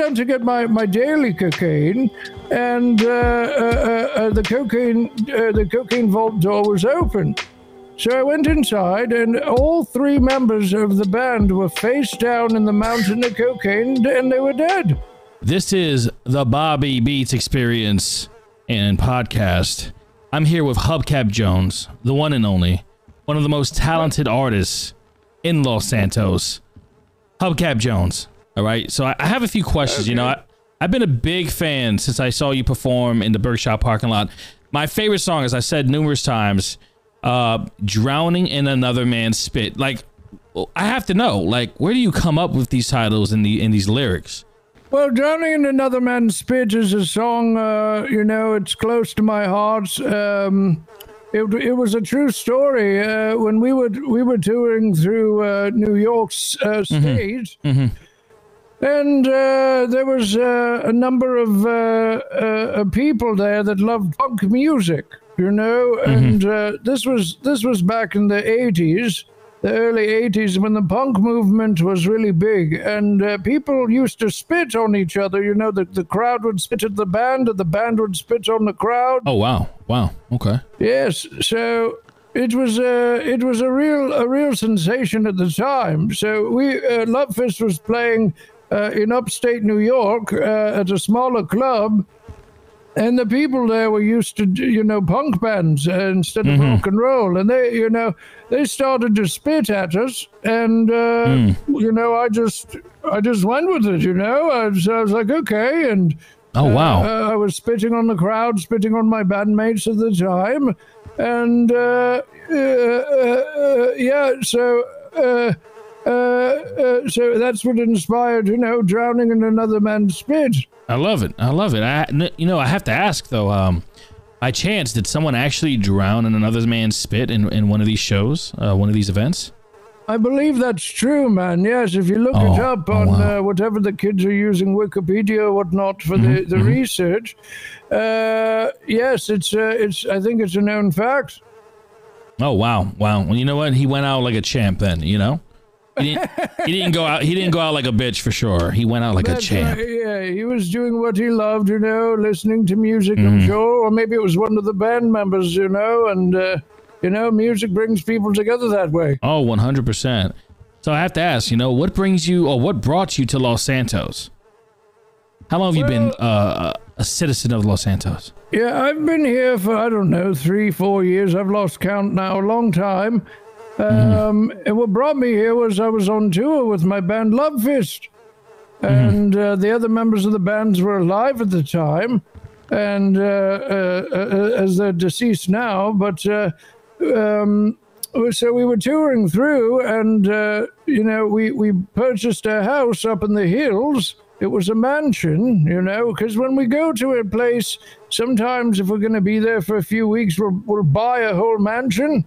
down to get my, my daily cocaine, and uh, uh, uh, uh, the cocaine uh, the cocaine vault door was open. So I went inside, and all three members of the band were face down in the mountain of cocaine, and they were dead. This is the Bobby Beats Experience and podcast. I'm here with Hubcap Jones, the one and only, one of the most talented artists in Los Santos. Hubcap Jones. All right. So I, I have a few questions. You know, I, I've been a big fan since I saw you perform in the Berkshire parking lot. My favorite song, as I said numerous times, uh, "Drowning in Another Man's Spit." Like, I have to know, like, where do you come up with these titles and the in these lyrics? Well, Drowning in Another Man's Spit is a song, uh, you know, it's close to my heart. Um, it, it was a true story. Uh, when we were we were touring through uh, New York's uh, state, and uh, there was uh, a number of uh, uh, people there that loved punk music, you know. And uh, this was this was back in the '80s, the early '80s, when the punk movement was really big, and uh, people used to spit on each other. You know, the the crowd would spit at the band, and the band would spit on the crowd. Oh wow, wow, okay. Yes, so it was a it was a real a real sensation at the time. So we uh, Love Fist was playing uh, in upstate New York uh, at a smaller club, and the people there were used to you know punk bands uh, instead of rock and roll, and they you know they started to spit at us, and uh, you know I just I just went with it. You know I was, I was like okay, and Oh wow. uh, I was spitting on the crowd, spitting on my bandmates at the time, and uh, uh, uh, yeah, so uh, uh, so that's what inspired, you know, drowning in another man's spit. I love it. I love it. I, you know, I have to ask though. Um, by chance, did someone actually drown in another man's spit in, in one of these shows, uh, one of these events? I believe that's true, man. Yes, if you look Oh, it up oh, on wow. uh, whatever the kids are using, Wikipedia or whatnot, for Mm-hmm, the, the research, uh, yes, it's uh, it's. I think it's a known fact. Oh wow, wow. Well, you know what? He went out like a champ. Then you know, he didn't, he didn't go out. He didn't go out like a bitch for sure. He went out like a champ. right, yeah, he was doing what he loved, you know, listening to music, Mm. I'm sure, or maybe it was one of the band members, you know, and uh, you know, music brings people together that way. Oh, one hundred percent. So I have to ask, you know, what brings you or what brought you to Los Santos? How long have you been uh, a citizen of Los Santos? Yeah, I've been here for I don't know three, four years. I've lost count now. A long time. Um, And what brought me here was I was on tour with my band Love Fist, and uh, the other members of the bands were alive at the time, and uh, uh, uh, as they're deceased now. But uh, um, so we were touring through, and uh, you know, we we purchased a house up in the hills. It was a mansion, you know, because when we go to a place, sometimes if we're going to be there for a few weeks, we'll we'll buy a whole mansion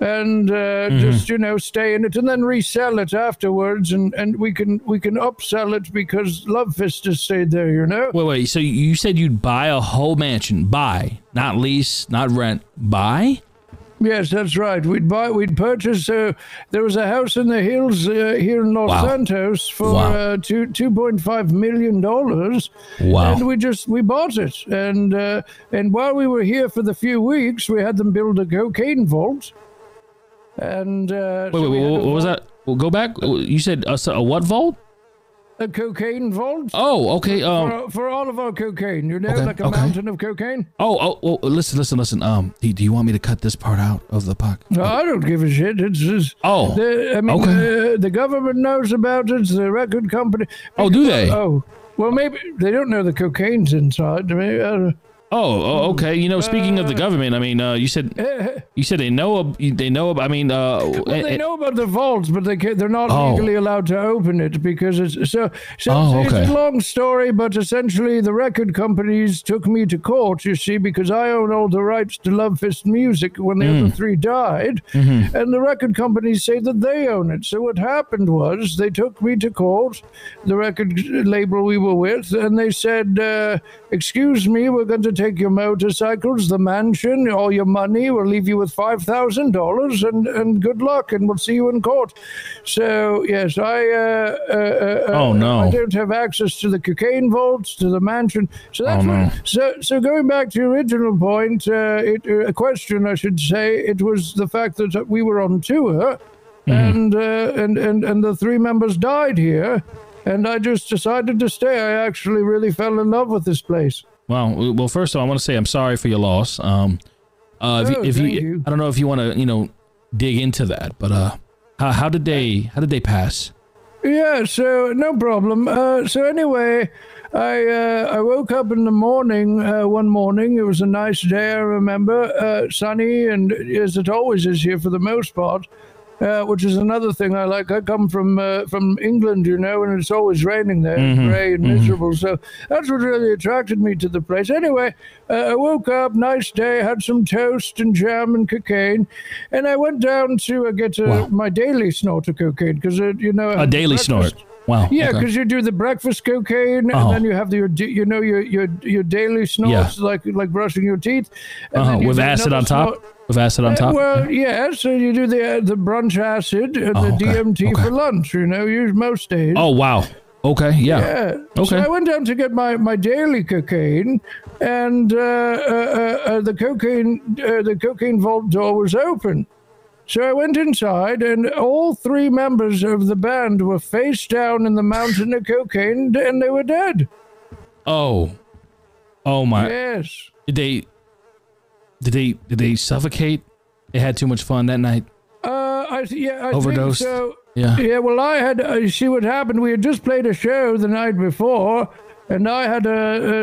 and uh, just you know stay in it and then resell it afterwards and and we can we can upsell it because love fist has stayed there you know Wait, wait. So you said you'd buy a whole mansion? Buy, not lease, not rent. Buy? yes that's right we'd buy we'd purchase uh, there was a house in the hills uh, here in los Wow. santos for Wow. uh, two 2.5 million dollars Wow. and we just we bought it and uh, and while we were here for the few weeks we had them build a cocaine vault and uh, Wait, so wait, wait what was vault- that? Well, go back. You said a, a what vault? a cocaine vault Oh, okay. Um. for, for all of our cocaine, you know, Okay, like a okay. mountain of cocaine. Oh, oh, oh. Listen, listen, listen. Um. Do, do you want me to cut this part out of the puck? No, I don't give a shit. It's just, Oh. the, I mean, okay. uh, the government knows about it. The record company. Oh, do they? Oh, well, maybe they don't know the cocaine's inside. Uh, Oh, oh, okay. You know, speaking of the government, I mean, uh, you said you said they know. They know. I mean, uh, well, they eh, eh, know about the vaults, but they they're not Oh. legally allowed to open it because it's so. so Oh, okay. it's a long story, but essentially the record companies took me to court. You see, because I own all the rights to Love Fist music when the Mm. other three died, Mm-hmm. and the record companies say that they own it. So what happened was they took me to court, the record label we were with, and they said, uh, "Excuse me, we're going to take your motorcycles, the mansion, all your money. We'll leave you with five thousand dollars, and and good luck, and we'll see you in court. So yes, I. Uh, uh, uh, Oh, no. I don't have access to the cocaine vaults, to the mansion. So that's Oh, no. what, so. So going back to your original point, uh, it, uh, a question I should say, it was the fact that we were on tour, Mm-hmm. and uh, and and and the three members died here. And I just decided to stay. I actually really fell in love with this place. Well, well, first of all, I want to say I'm sorry for your loss. Um, uh, if, Oh, you, if you, you. I don't know if you want to, you know, dig into that, but uh, how, how did they, how did they pass? Yeah, so no problem. Uh, so anyway, I uh, I woke up in the morning. Uh, one morning, it was a nice day. I remember, uh, sunny, and as it always is here for the most part. Uh, which is another thing I like. I come from uh, from England, you know, and it's always raining there, grey and miserable. So that's what really attracted me to the place. Anyway, uh, I woke up, nice day, had some toast and jam and cocaine, and I went down to uh, get uh, Wow. my daily snort of cocaine because uh, you know a daily breakfast. snort. Wow. Yeah, okay. because you do the breakfast cocaine, Oh. and then you have the, your, you know, your your your daily snorts, like like brushing your teeth. and uh-huh. With acid on top? snort. With acid on Uh, top? well, yeah. So you do the uh, the brunch acid and Oh, the okay, DMT okay. for lunch. You know, use most days. oh, wow. Okay. Yeah. Yeah. So I went down to get my, my daily cocaine, and uh, uh, uh, uh, the cocaine uh, the cocaine vault door was open. So I went inside, and all three members of the band were face down in the mountain of cocaine, and they were dead. Oh. Oh my. Yes. They, did they, did they suffocate? They had too much fun that night. Uh, I yeah, I Overdosed? Think so. Yeah. Yeah, well, I had. Uh, see what happened. We had just played a show the night before, and I had uh,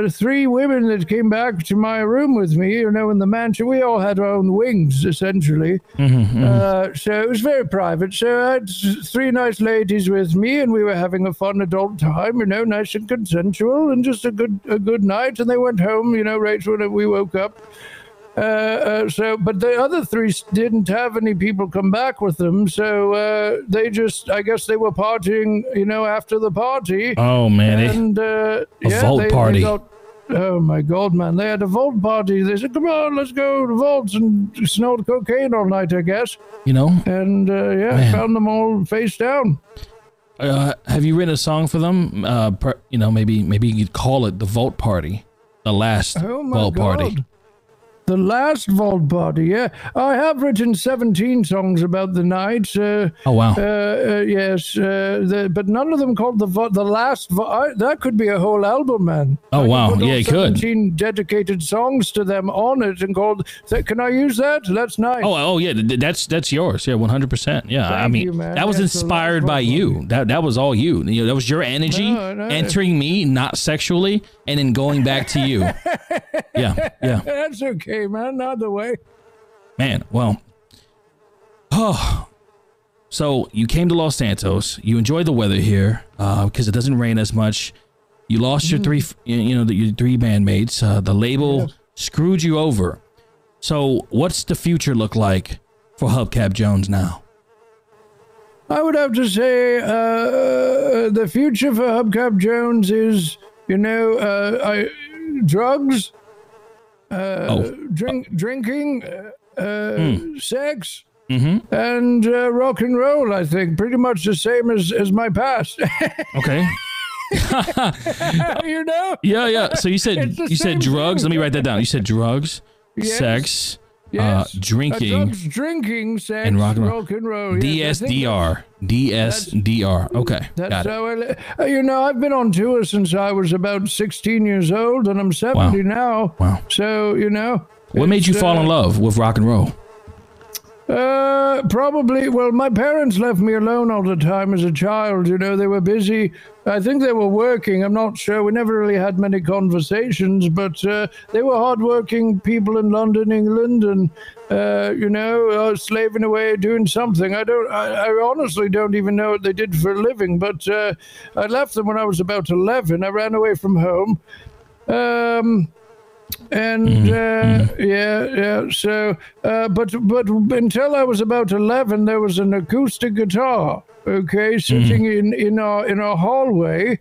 uh, three women that came back to my room with me. You know, in the mansion, we all had our own wings, essentially. Mm-hmm, Uh, so it was very private. So I had three nice ladies with me, and we were having a fun adult time. You know, nice and consensual, and just a good a good night. And they went home. You know, right when we woke up. Uh, uh, so, but the other three didn't have any people come back with them, so uh, they just, I guess, they were partying, you know, after the party, Oh man. And uh, A yeah, vault they, they party. got- oh my god, man! They had a vault party. They said, "Come on, let's go to vaults and snort cocaine all night," I guess. you know, And uh, yeah, Man. found them all face down. uh, have you written a song for them? Uh, per, you know, maybe, maybe you could call it the Vault Party, the last Oh my Vault god. Party. The last vault party, yeah. I have written 17 songs about the night. Uh, Oh wow. Uh, uh, yes, uh, the, but none of them called the vo- the last. Vo- I, that could be a whole album, man. Oh, I wow. Yeah, it could. Seventeen dedicated songs to them on it, and called. Th- can I use that? That's nice. Oh, oh yeah, that's that's yours. Yeah, one hundred percent. Yeah, I mean you, that was That's inspired by you. That that was all you. You know, that was your energy No, no. entering me, not sexually, and then going back to you. yeah, yeah, That's okay, man. Not the way. man. Well, oh, so you came to Los Santos. You enjoy the weather here because it doesn't rain as much. You lost your three, you you know, the, your three bandmates. Uh, the label screwed you over. So, what's the future look like for Hubcap Jones now? I would have to say uh, the future for Hubcap Jones is, you know, uh, I, drugs, uh, Oh. drink, drinking, uh, uh, Hmm. sex, Mm-hmm. and uh, rock and roll. I think pretty much the same as, as my past. Okay. you know? Yeah, yeah. So you said you said drugs. thing. Let me write that down. You said drugs, Yes. sex, Yes. uh, drinking, Uh, drugs, drinking, sex, and rock and roll. rock and roll. Yes, DSDR, DSDR. Okay, That's got it. how I. Uh, you know, I've been on tour since I was about 16 years old, and I'm 70 now. Wow. So you know. What made you it's, fall uh, in love with rock and roll? Uh, probably. Well, my parents left me alone all the time as a child. You know, they were busy. I think they were working. I'm not sure. We never really had many conversations, but uh, they were hardworking people in London, England, and uh, you know, uh, slaving away doing something. I don't. I, I honestly don't even know what they did for a living. But uh, I left them when I was about 11. I ran away from home. Um, and uh, yeah, yeah. So, uh, but but until I was about eleven, there was an acoustic guitar, okay, sitting in in our in our hallway,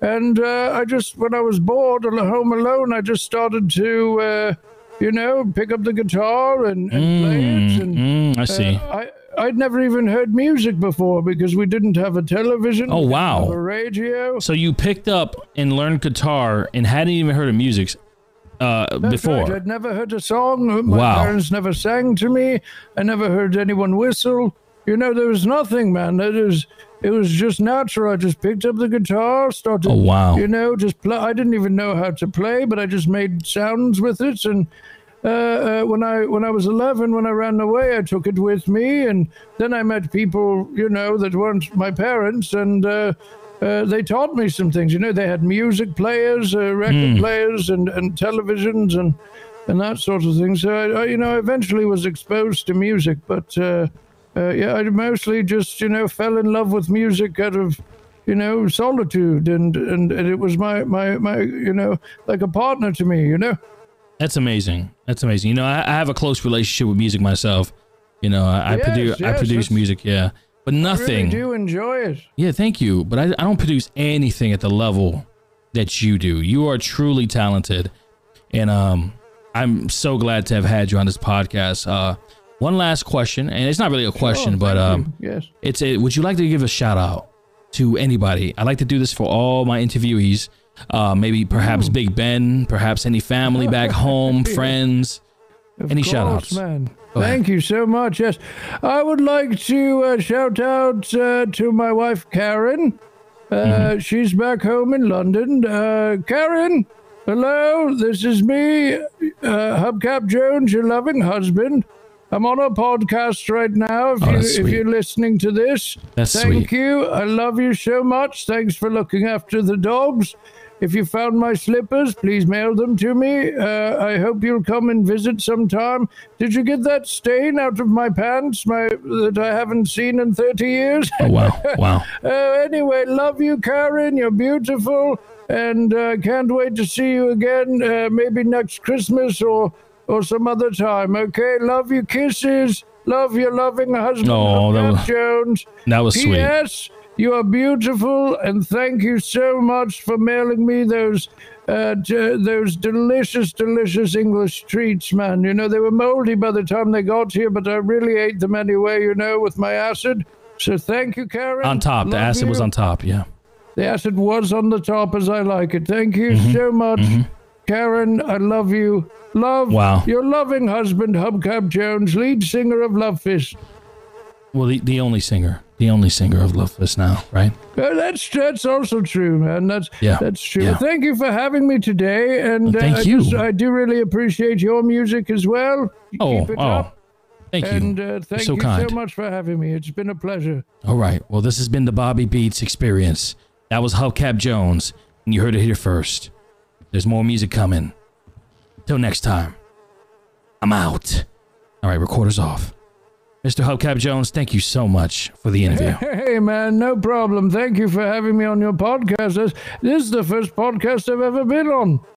and uh, I just when I was bored at home alone, I just started to, uh, you know, pick up the guitar and, and play it. And Mm, I see. uh, I I'd never even heard music before because we didn't have a television. Oh, wow. a radio. so you picked up and learned guitar and hadn't even heard of music uh, That's before. right. I'd never heard a song. My Wow. parents never sang to me. I never heard anyone whistle. You know, there was nothing, man. It was, it was just natural. I just picked up the guitar, started. Oh, wow. You know, just play. I didn't even know how to play, but I just made sounds with it. And uh, uh, when I when I was 11, when I ran away, I took it with me, and then I met people, you know, that weren't my parents, and. Uh, they taught me some things. You know, they had music players, uh, record players, and, and televisions, and and that sort of thing. So I, I you know, eventually was exposed to music, but uh, uh, yeah, I mostly just you know fell in love with music out of you know solitude, and and, and it was my my my you know like a partner to me. You know. That's amazing. That's amazing. You know, I, I have a close relationship with music myself. You know, I, I Yes, produce I produce music, yeah, but nothing. I really do enjoy it. Yeah, thank you. But I, I don't produce anything at the level that you do. You are truly talented. And um I'm so glad to have had you on this podcast. Uh one last question, and it's not really a question, Oh, but um you. yes. it's a would you like to give a shout out to anybody? I like to do this for all my interviewees. Uh maybe perhaps Big Ben, perhaps any family back home, friends. Of Any course, shout-outs? man. Go ahead. Thank you so much. Yes, I would like to uh, shout out uh, to my wife Karen. Uh, Mm-hmm. She's back home in London. Uh, Karen, hello. This is me, uh, Hubcap Jones, your loving husband. I'm on a podcast right now. If, Oh, you, if you're listening to this, That's thank sweet. you. I love you so much. Thanks for looking after the dogs. If you found my slippers, please mail them to me. Uh, I hope you'll come and visit sometime. Did you get that stain out of my pants, my that I haven't seen in 30 years? Oh wow. Wow. Uh, anyway, love you, Karen. You're beautiful, and uh, can't wait to see you again. Uh, maybe next Christmas or or some other time. Okay, love you, kisses. Love your loving husband, Oh, that was- Jones. That was sweet. You are beautiful, and thank you so much for mailing me those uh, d- those delicious, delicious English treats, man. You know they were moldy by the time they got here, but I really ate them anyway. You know, with my acid. So thank you, Karen. On top. The Love acid was on top, yeah. The acid was on the top, as I like it. Thank you Mm-hmm. so much, Karen. I love you. Love Wow. your loving husband, Hubcap Jones, lead singer of Love Fist. Well, the, the only singer, the only singer of Love Fist now, right? Uh, that's that's also true, man. That's Yeah, that's true. yeah. Thank you for having me today, and Well, thank uh, I, you. just- I do really appreciate your music as well. You Oh, keep it oh, up, thank you. and uh, thank so you kind. so much for having me. It's been a pleasure. All right. Well, this has been the Bobby Beats experience. That was Hubcap Jones, and you heard it here first. There's more music coming. Till next time, I'm out. All right, recorder's off. Mr. Hubcap Jones, thank you so much for the interview. Hey, man, no problem. Thank you for having me on your podcast. This, is the first podcast I've ever been on.